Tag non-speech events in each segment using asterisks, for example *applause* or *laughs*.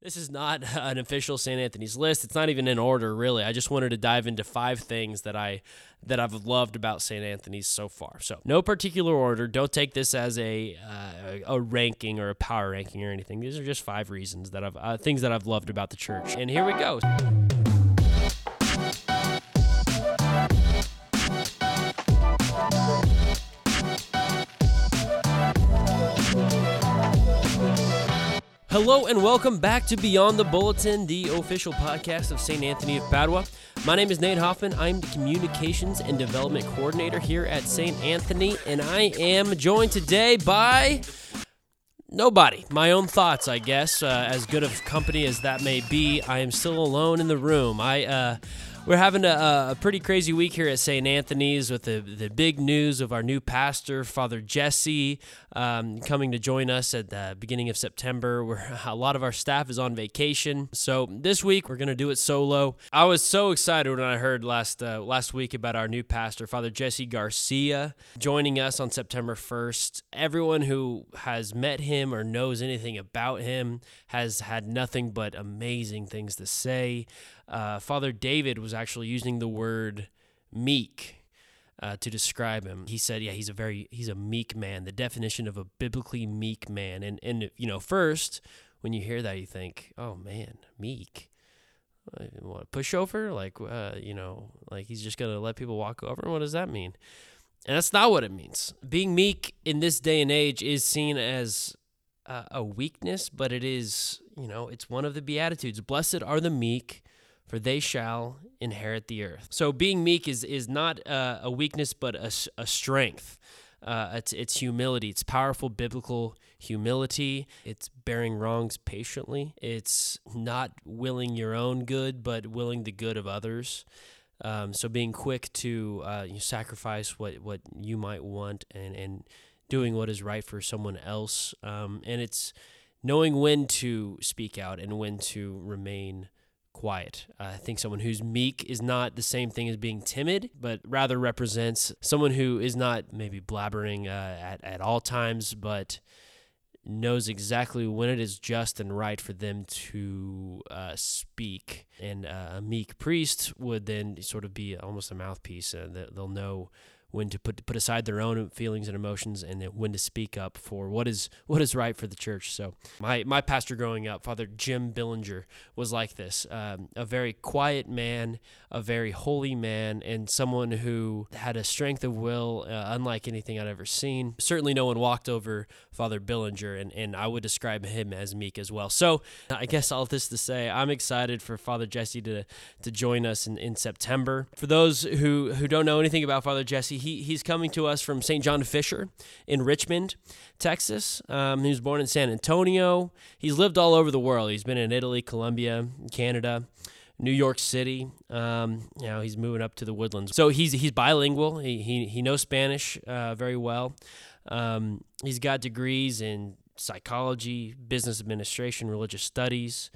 This is not *laughs* an official St. Anthony's list. It's not even in order, really. I just wanted to dive into five things that I that I've loved about St. Anthony's so far. So, no particular order. Don't take this as a uh, a ranking or a power ranking or anything. These are just five reasons that I've uh, things that I've loved about the church. And here we go. Hello and welcome back to Beyond the Bulletin, the official podcast of St. Anthony of Padua. My name is Nate Hoffman. I'm the Communications and Development Coordinator here at St. Anthony, and I am joined today by nobody. My own thoughts, I guess. Uh, as good of company as that may be, I am still alone in the room. I uh, we're having a, a, pretty crazy week here at St. Anthony's with the, the big news of our new pastor, Father Jesse, um, coming to join us at the beginning of September. Where *laughs* a lot of our staff is on vacation, so this week we're gonna do it solo. I was so excited when I heard last uh, last week about our new pastor, Father Jesse Garcia, joining us on September 1st. Everyone who has met him or knows anything about him has had nothing but amazing things to say uh, Father David was actually using the word meek uh, to describe him. He said, "Yeah, he's a very he's a meek man. The definition of a biblically meek man." And and you know, first when you hear that, you think, "Oh man, meek." What pushover? Like, uh, you know, like he's just gonna let people walk over. What does that mean? And that's not what it means. Being meek in this day and age is seen as uh, a weakness, but it is, you know, it's one of the beatitudes. Blessed are the meek, for they shall inherit the earth. So being meek is is not uh, a weakness, but a, a strength. Uh, it's, it's humility. It's powerful biblical humility. It's bearing wrongs patiently. It's not willing your own good, but willing the good of others. Um, so being quick to uh, you sacrifice what, what you might want and, and doing what is right for someone else. Um, and it's knowing when to speak out and when to remain quiet. Uh, I think someone who's meek is not the same thing as being timid, but rather represents someone who is not maybe blabbering uh, at, at all times, but knows exactly when it is just and right for them to uh, speak. And uh, a meek priest would then sort of be almost a mouthpiece. Uh, they'll know when to put put aside their own feelings and emotions and when to speak up for what is what is right for the church. So my my pastor growing up, Father Jim Billinger, was like this: um, a very quiet man, a very holy man, and someone who had a strength of will uh, unlike anything I'd ever seen. Certainly, no one walked over Father Billinger, and and I would describe him as meek as well. So I guess all this to say, I'm excited for Father Jesse to to join us in, in September. For those who who don't know anything about Father Jesse he, he's coming to us from St. John Fisher in Richmond, Texas. Um, he was born in San Antonio. He's lived all over the world. He's been in Italy, Colombia, Canada. New York City. Um, you know, he's moving up to the woodlands. So he's he's bilingual. He he, he knows Spanish uh, very well. Um, he's got degrees in psychology, business administration, religious studies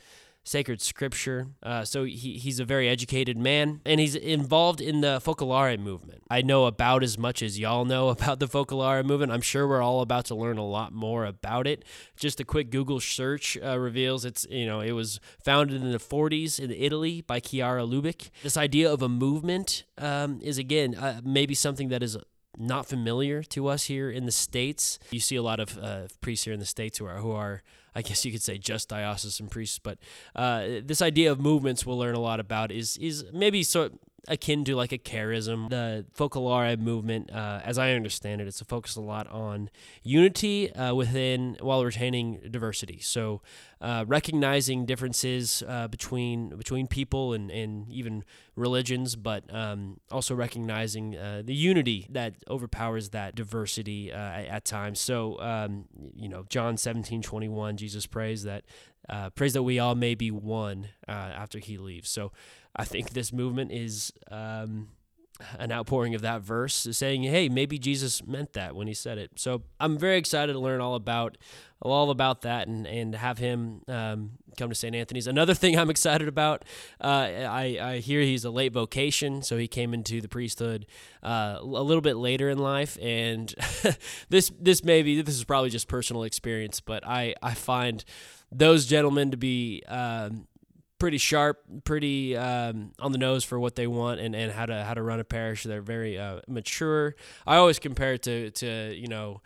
sacred scripture. Uh, so he, he's a very educated man, and he's involved in the Focolare movement. I know about as much as y'all know *laughs* about the Focolare movement. I'm sure we're all about to learn a lot more about it. Just a quick Google search uh, reveals it's you know it was founded in the 40s in Italy by Chiara Lubich. This idea of a movement um, is again uh, maybe something that is not familiar to us here in the states. You see a lot of uh, priests here in the states who are who are I guess you could say just diocesan priests, but uh, this idea of movements we'll learn a lot about is is maybe sort akin to like a charism. The Focolare movement, uh, as I understand it, it's a focus a lot on unity uh, within while retaining diversity. So uh, recognizing differences uh, between between people and, and even religions, but um, also recognizing uh, the unity that overpowers that diversity uh, at times. So um, you know, John seventeen twenty one, Jesus prays that prays that we all may be one after he leaves. So I think this movement is um, an outpouring of that verse, saying, "Hey, maybe Jesus meant that when he said it." So I'm very excited to learn all about all about that and and have him um, come to St. Anthony's. Another thing I'm excited about, uh, I I hear he's a late vocation, so he came into the priesthood uh, a little bit later in life, and *laughs* this this maybe this is probably just personal experience, but I I find those gentlemen to be um, pretty sharp, pretty um, on the nose for what they want and, and how to how to run a parish. They're very uh, mature. I always compare it to to you know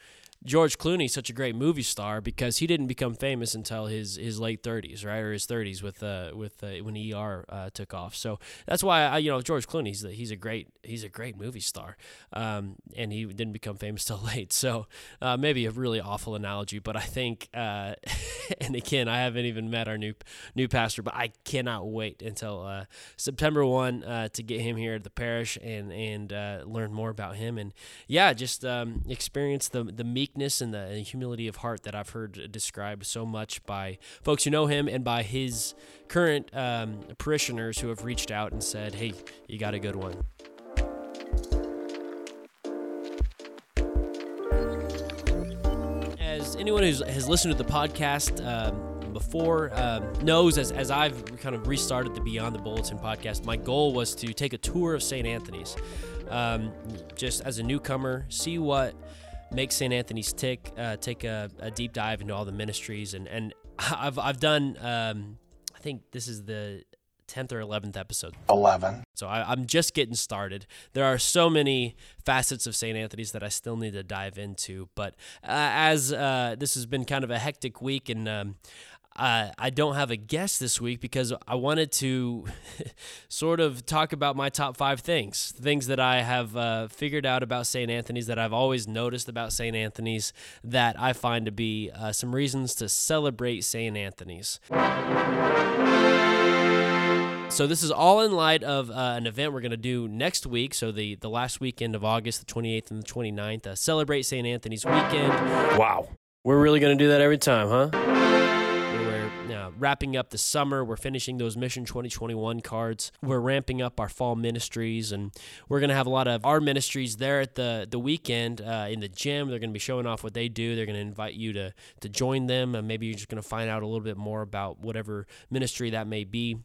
George Clooney such a great movie star because he didn't become famous until his, his late 30s, right, or his 30s with uh, with uh, when ER uh, took off. So that's why I, you know George Clooney he's a, he's a great he's a great movie star, um, and he didn't become famous *laughs* till late. So uh, maybe a really awful analogy, but I think, uh, *laughs* and again, I haven't even met our new new pastor, but I cannot wait until uh, September one to get him here at the parish and and learn more about him and yeah, just um, experience the the meek meekness and the humility of heart that I've heard described so much by folks who know him and by his current um, parishioners who have reached out and said, hey, you got a good one. As anyone who has listened to the podcast, um, before um, knows as, as I've kind of restarted the Beyond the Bulletin podcast, my goal was to take a tour of St. Anthony's. Um, just as a newcomer, see what make St. Anthony's tick, uh, take a, a, deep dive into all the ministries, and and *laughs* I've I've done. Um, I think this is the tenth or eleventh episode. Eleven. So I, am just getting started. There are so many facets of St. Anthony's that I still need to dive into. But uh, as uh, this has been kind of a hectic week, and um, uh, I don't have a guest this week because I wanted to *laughs* sort of talk about my top five things, things that I have uh, figured out about St. Anthony's that I've always noticed about St. Anthony's that I find to be uh, some reasons to celebrate St. Anthony's. So this is all in light of uh, an event we're going to do next week. So the, the last weekend of August, the 28th and the 29th, uh, celebrate St. Anthony's weekend. Wow. We're really going to do that every time, huh? Uh, wrapping up the summer. We're finishing those Mission 2021 cards. We're ramping up our fall ministries, and we're going to have a lot of our ministries there at the the weekend uh, in the gym. They're going to be showing off what they do. They're going to invite you to to join them, and maybe you're just going to find out a little bit more about whatever ministry that may be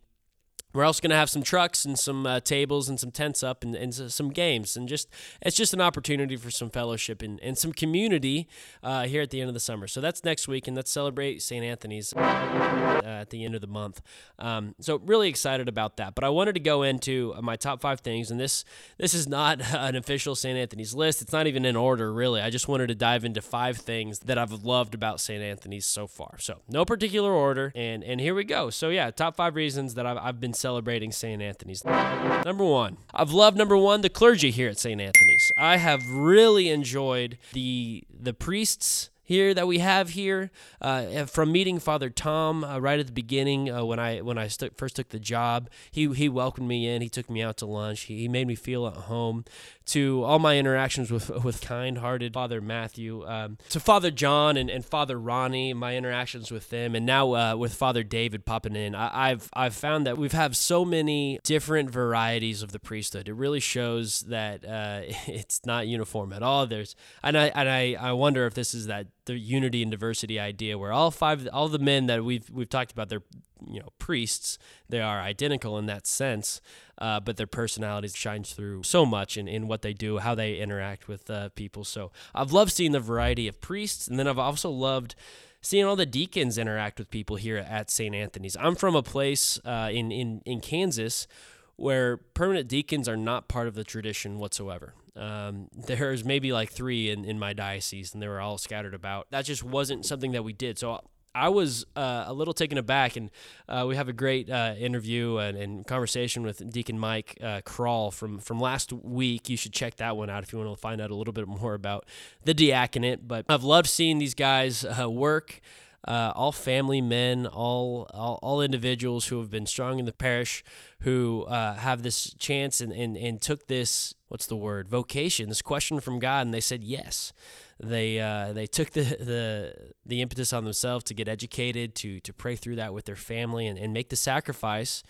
we're also going to have some trucks and some uh, tables and some tents up and, and some games and just it's just an opportunity for some fellowship and, and some community uh, here at the end of the summer. So that's next week and let's celebrate st anthony's uh, at the end of the month. Um, so really excited about that. But i wanted to go into my top five things and this this is not *laughs* an official st anthony's list. It's not even in order really. I just wanted to dive into five things that i've loved about st anthony's so far. So no particular order and and here we go. So yeah top five reasons that i've, I've been celebrating St. Anthony's. Number one, I've loved number one the clergy here at St. Anthony's. I have really enjoyed the the priests here that we have here uh, from meeting Father Tom uh, right at the beginning uh, when I when I st- first took the job. He he welcomed me in. He took me out to lunch. He, he made me feel at home to all my interactions with with kind-hearted Father Matthew, um, to Father John and, and Father Ronnie, my interactions with them, and now uh, with Father David popping in. I, have I've found that we've had so many different varieties of the priesthood. It really shows that uh, *laughs* it's not uniform at all. There's and I and I, I wonder if this is that the unity and diversity idea where all five all the men that we've we've talked about they're you know priests. They are identical in that sense uh, but their personalities shines through so much in, in what they do how they interact with uh, people. So i've loved seeing the variety of priests and then i've also loved seeing all the deacons interact with people here at st anthony's. I'm from a place uh, in, in, in kansas where permanent deacons are not part of the tradition whatsoever um, *laughs* there's maybe like three in, in my diocese, and they were all scattered about. That just wasn't something that we did. So I was uh, a little taken aback, and uh, we have a great uh, interview and, and, conversation with Deacon Mike uh, Crawl from from last week. You should check that one out if you want to find out a little bit more about the diaconate. But I've loved seeing these guys uh, work. Uh, all family men, all, all, all individuals who have been strong in the parish, who have this chance and, and and took this what's the word vocation, this question from God, and they said yes. They uh, they took the, the the impetus on themselves to get educated, to to pray through that with their family, and, and make the sacrifice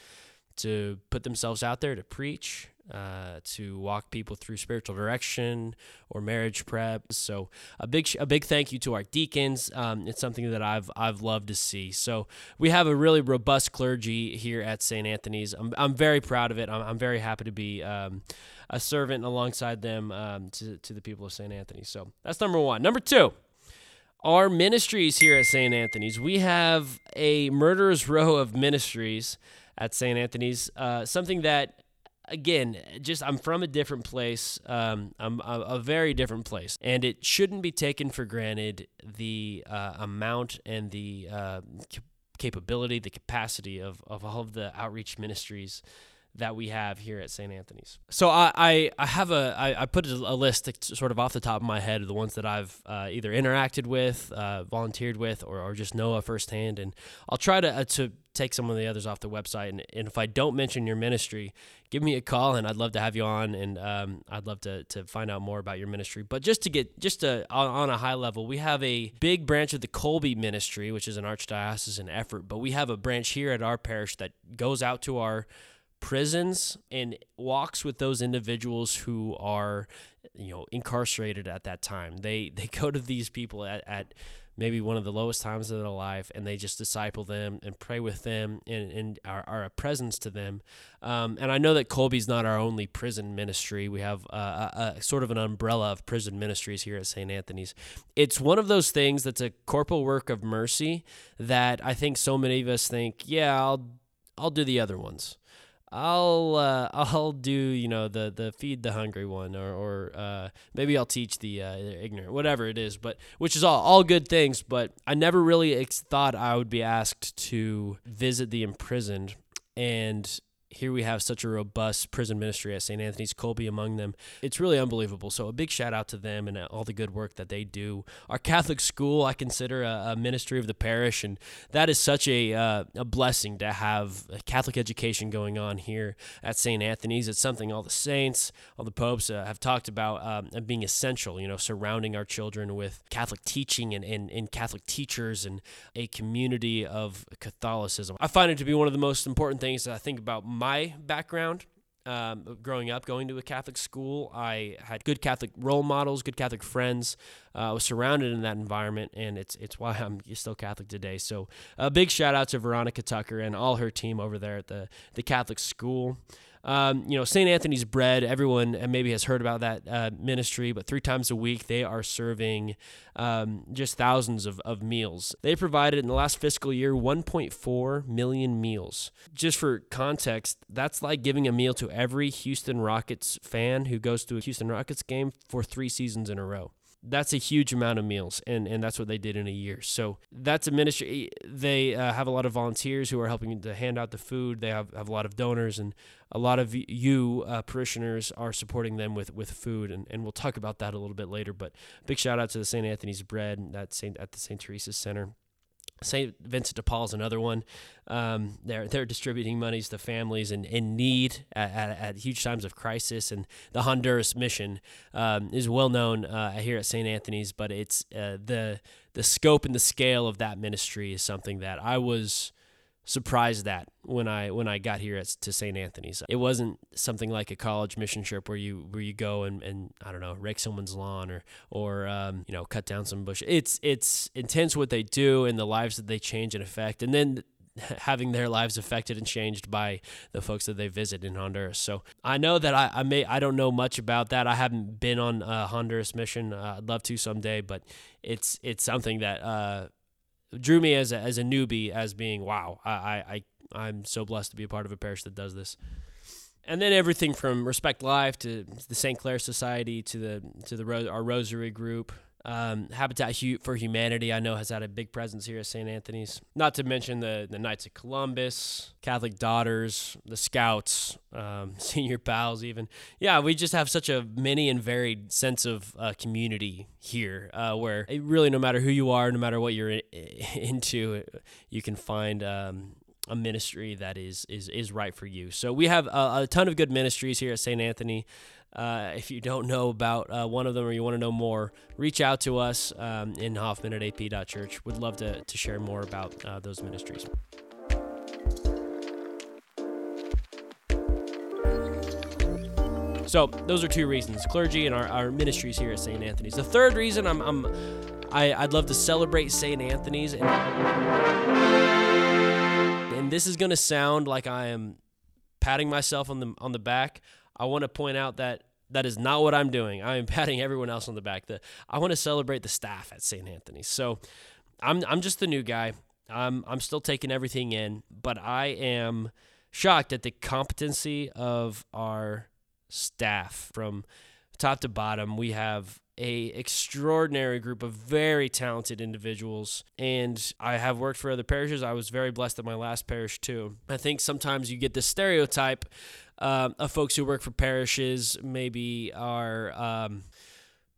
to put themselves out there to preach, uh, to walk people through spiritual direction or marriage prep. So a big a big thank you to our deacons. Um, it's something that I've I've loved to see. So we have a really robust clergy here at St. Anthony's. I'm I'm very proud of it. I'm, I'm very happy to be. Um, a servant alongside them um, to, to the people of St. Anthony. So that's number one. Number two, our ministries here at St. Anthony's. We have a murderer's *laughs* row of ministries at St. Anthony's, uh, something that again, just I'm from a different place. Um, I'm a, a, very different place, and it shouldn't be taken for granted the uh, amount and the uh, capability, the capacity of of all of the outreach ministries that we have here at St. Anthony's. So I, I, I have a I, I put a, list sort of off the top of my head of the ones that I've uh, either interacted with, uh, volunteered with, or, or just know firsthand, and I'll try to uh, to take some of the others off the website. And, and, if I don't mention your ministry, give me a call, and I'd love to have you on, and um, I'd love to to find out more about your ministry. But just to get just to, on, on a high level, we have a big branch of the Kolbe ministry, which is an archdiocesan effort, but we have a branch here at our parish that goes out to our prisons and walks with those individuals who are you know incarcerated at that time. They *laughs* they go to these people at, at maybe one of the lowest times of their life and they just disciple them and pray with them and, and are, are a presence to them. Um, and i know that kolbe's not our only prison ministry. We have a, a, sort of an umbrella of prison ministries here at st anthony's. It's one of those things that's a corporal work of mercy that i think so many of us think yeah i'll i'll do the other ones I'll uh, *laughs* I'll do you know the the feed the hungry one or or uh, maybe I'll teach the uh, ignorant whatever it is but which is all all good things but I never really ex- thought I would be asked to visit the imprisoned. And here we have such a robust prison ministry at St. Anthony's, Kolbe among them. It's really unbelievable. So, a big shout out to them and all the good work that they do. Our Catholic school, I consider a, a ministry of the parish, and that is such a, uh, a blessing to have Catholic education going on here at St. Anthony's. It's something all the saints, all the popes uh, have talked about um, being essential, you know, surrounding our children with Catholic teaching and, and, and Catholic teachers and a community of Catholicism. I find it to be one of the most important things that I think about my background um, growing up, going to a Catholic school, I had good Catholic role models, good Catholic friends. Uh, I was surrounded in that environment, and it's it's why I'm *laughs* still Catholic today. So a big shout out to Veronica Tucker and all her team over there at the the Catholic school. Um, you know, St. Anthony's Bread, everyone maybe has heard about that uh, ministry, but three times a week they are serving um, just thousands of, of meals. They provided in the last fiscal year 1.4 million meals. Just for context, that's like giving a meal to every Houston Rockets fan who goes to a Houston Rockets game for three seasons in a row that's a huge amount of meals and, and that's what they did in a year. So that's a ministry they uh, have a lot of volunteers who are helping to hand out the food. They have, have a lot of donors and a lot of you uh, parishioners are supporting them with, with food and, and we'll talk about that a little bit later but big shout out to the st anthony's bread at, Saint, at the st teresa's center St. Vincent de Paul is another one. Um, they're they're distributing monies to families in, in need at, at, at, huge times of crisis, and the Honduras mission um, is well known uh, here at St. Anthony's. But it's uh, the the scope and the scale of that ministry is something that I was surprised that when I when I got here at, to St. Anthony's. It wasn't something like a college mission trip where you where you go and, and I don't know rake someone's lawn or or um, you know cut down some bush. It's it's intense what they do and the lives that they change and affect, and then *laughs* having their lives affected and changed by the folks that they visit in Honduras. So I know that I, I may I don't know much about that. I haven't been on a Honduras mission. Uh, I'd love to someday, but it's it's something that. Uh, drew me as a, as a newbie as being wow I, I I'm so blessed to be a part of a parish that does this and then everything from Respect Life to the St. Clair Society to the to the our Rosary group um, Habitat for Humanity, I know, has had a big presence here at St. Anthony's. Not to mention the, the Knights of Columbus, Catholic Daughters, the Scouts, um, *laughs* Senior Pals, even. Yeah, we just have such a many and varied sense of uh, community here uh, where really, no matter who you are, no matter what you're *laughs* into, you can find. Um, a ministry that is is is right for you. So we have a, a ton of good ministries here at St. Anthony. Uh, if you don't know about uh, one of them or you want to know more, reach out to us um, in Hoffman at ap.church. Would love to, to share more about uh, those ministries. So those are two reasons: clergy and our, our ministries here at St. Anthony's. The third reason I'm, I'm I, I'd love to celebrate St. Anthony's, and, this is going to sound like I am patting myself on the on the back. I want to point out that That is not what I'm doing. I am *laughs* patting everyone else on the back. The, I want to celebrate the staff at St. Anthony's. So I'm I'm just the new guy. I'm I'm still taking everything in, but I am shocked at the competency of our staff from top to bottom. We have a extraordinary group of very talented individuals and I have worked for other parishes. I was very blessed at my last parish too. I think sometimes you get this stereotype uh, of folks who work for parishes maybe are um,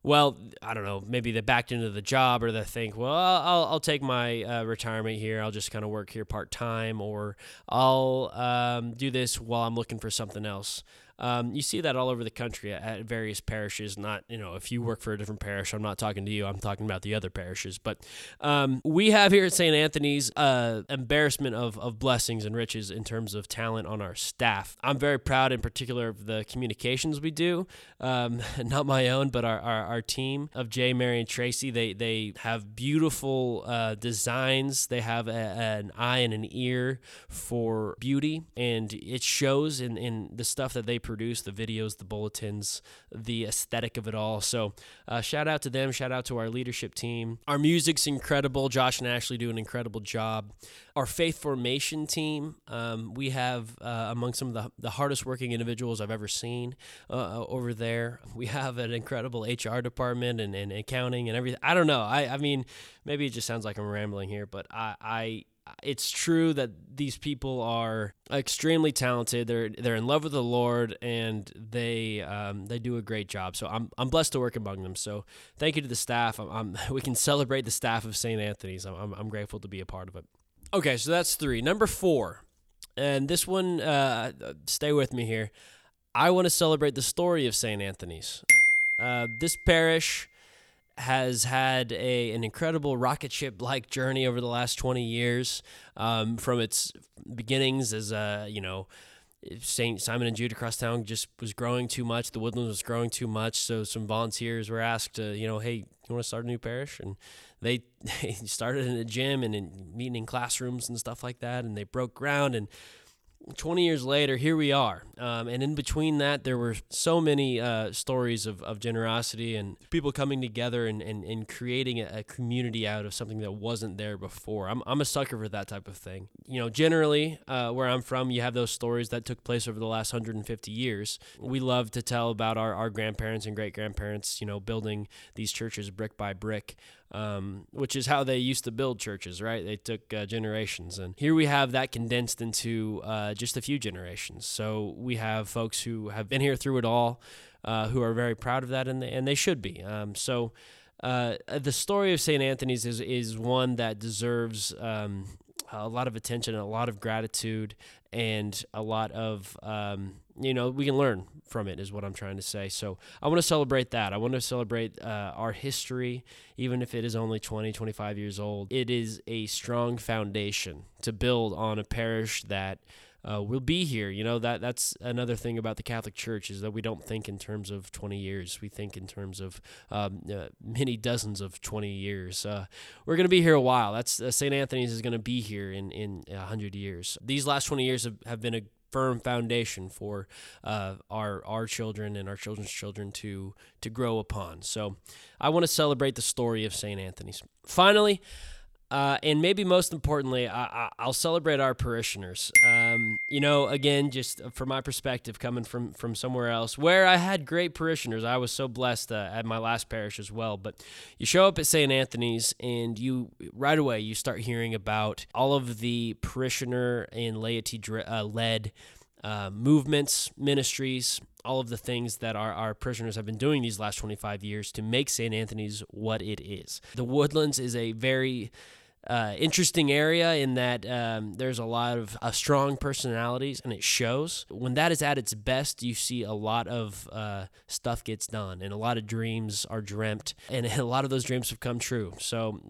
well, I don't know, maybe they backed into the job or they think, well, I'll, I'll take my uh, retirement here. I'll just kind of work here part time or I'll um, do this while I'm looking for something else. Um, you see that all over the country at various parishes. Not, you know, if you work for a different parish, I'm not talking to you. I'm talking about the other parishes. But um, we have here at St. Anthony's uh, embarrassment of, of blessings and riches in terms of talent on our staff. I'm very proud, in particular, of the communications we do. Um, *laughs* not my own, but our, our, our, team of Jay, Mary, and Tracy. They they have beautiful uh, designs. They have a, an eye and an ear for beauty, and it shows in, in the stuff that they produce the videos, the bulletins, the aesthetic of it all. So, uh, shout out to them. Shout out to our leadership team. Our music's incredible. Josh and Ashley do an incredible job. Our faith formation team, um, we have uh, among some of the, the hardest working individuals I've ever seen uh, uh over there. We have an incredible HR department and, and accounting and everything. I don't know. I, I mean, maybe it just sounds like I'm rambling here, but I, I it's true that these people are extremely talented. They're they're in love with the Lord and they um, they do a great job. So I'm I'm blessed to work among them. So thank you to the staff. I'm, I'm *laughs* we can celebrate the staff of St. Anthony's. I'm, I'm, grateful to be a part of it. Okay, so that's three. Number four, and this one, uh, stay with me here. I want to celebrate the story of St. Anthony's. Uh, this parish has had a an incredible rocket ship like journey over the last 20 years um, from its beginnings as a you know St. Simon and Jude across town just was growing too much. The woodlands was growing too much. So some volunteers were asked to, you know, hey, you want to start a new parish? And they, *laughs* they started in a gym and in meeting in classrooms and stuff like that. And they broke ground and 20 years later, here we are. Um, and in between that, there were so many uh, stories of, of generosity and people coming together and, and, and creating a, community out of something that wasn't there before. I'm, I'm a sucker for that type of thing. You know, generally, uh, where I'm from, you have those stories that took place over the last 150 years. We love to tell about our, our grandparents and great grandparents, you know, building these churches brick by brick um, which is how they used to build churches, right? They took uh, generations. And here we have that condensed into uh, just a few generations. So we have folks who have been here through it all, uh, who are very proud of that, and they, and they should be. Um, so uh, the story of St. Anthony's is, is one that deserves um, a lot of attention, a lot of gratitude, and a lot of um, you know we can learn from it is what i'm trying to say so i want to celebrate that i want to celebrate uh, our history even if it is only 20 25 years old it is a strong foundation to build on a parish that uh, will be here. You know that that's another thing about the Catholic Church is that we don't think in terms of 20 years. We think in terms of um, uh, many dozens of 20 years. Uh, we're going to be here a while. That's uh, St. Anthony's is going to be here in in 100 years. These last 20 years have, have been a firm foundation for uh, our our children and our children's children to to grow upon. So, I want to celebrate the story of St. Anthony's. Finally, uh, and maybe most importantly, I, will celebrate our parishioners. Um, you know, again, just from my perspective, coming from from somewhere else where I had great parishioners, I was so blessed uh, at my last parish as well. But you show up at St. Anthony's, and you right away you start hearing about all of the parishioner and laity uh, led. Uh, movements, ministries, all of the things that our, our parishioners have been doing these last 25 years to make St. Anthony's what it is. The Woodlands is a very uh, interesting area in that um, there's a lot of uh, strong personalities and it shows. When that is at its best, you see a lot of uh, stuff gets done and a lot of dreams are dreamt and *laughs* a lot of those dreams have come true. So,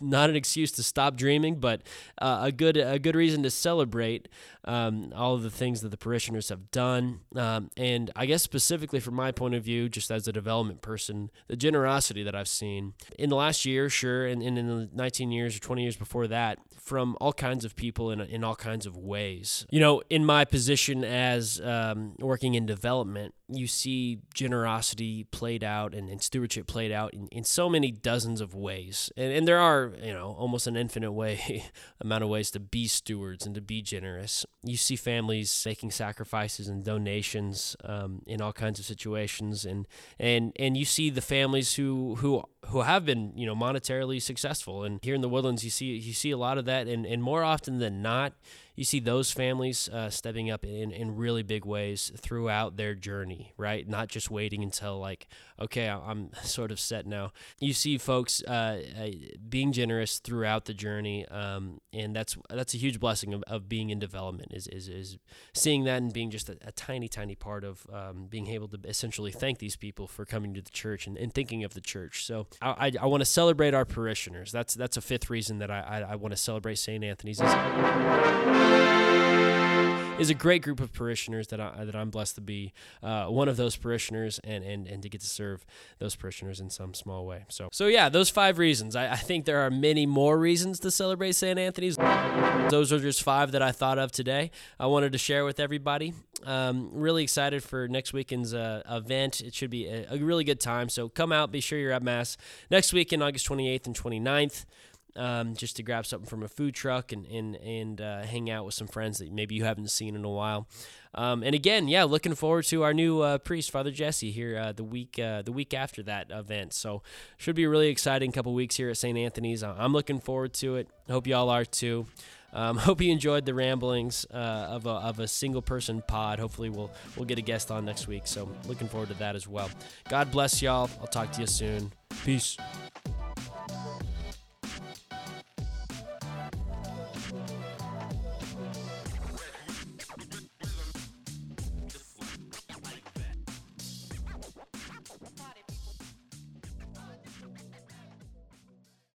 not an excuse to stop dreaming, but uh, a good a good reason to celebrate um, all of the things that the parishioners have done. Um, and I guess specifically from my point of view, just as a development person, the generosity that I've seen in the last year, sure, and, and in the 19 years years or 20 years before that from all kinds of people in, in all kinds of ways. You know, in my position as um, working in development, you see generosity played out and, and stewardship played out in, in so many dozens of ways. And, and there are, you know, almost an infinite way, *laughs* amount of ways to be stewards and to be generous. You see families making sacrifices and donations um, in all kinds of situations. And, and, and you see the families who, who, who have been, you know, monetarily successful. And here in the woodlands, you see, you see a lot of that and, and more often than not, you see those families uh, stepping up in, in really big ways throughout their journey, right? Not just waiting until, like, okay, I'm *laughs* sort of set now. You see folks uh, uh, being generous throughout the journey, um, and that's that's a huge blessing of, of being in development, is, is, is seeing that and being just a, a tiny, tiny part of um, being able to essentially thank these people for coming to the church and, and thinking of the church. So I, I, I want to celebrate our parishioners. That's, that's a fifth reason that I, I, I want to celebrate St. Anthony's is a great group of parishioners that I that I'm blessed to be uh, one of those parishioners and, and and to get to serve those parishioners in some small way. So so yeah, those five reasons. I, I think there are many more reasons to celebrate St. Anthony's. Those are just five that I thought of today. I wanted to share with everybody. Um, really excited for next weekend's uh, event. It should be a, a really good time. So come out. Be sure you're at Mass next weekend, August 28th and 29th um, just to grab something from a food truck and and and uh, hang out with some friends that maybe you haven't seen in a while. Um, and again, yeah, looking forward to our new uh, priest, Father Jesse, here uh, the week uh, the week after that event. So should be a really exciting couple weeks here at St. Anthony's. I'm looking forward to it. Hope y'all are too. Um, *laughs* hope you enjoyed the ramblings uh, of, a, of a single person pod. Hopefully, we'll we'll get a guest on next week. So looking forward to that as well. God bless y'all. I'll talk to you soon. Peace.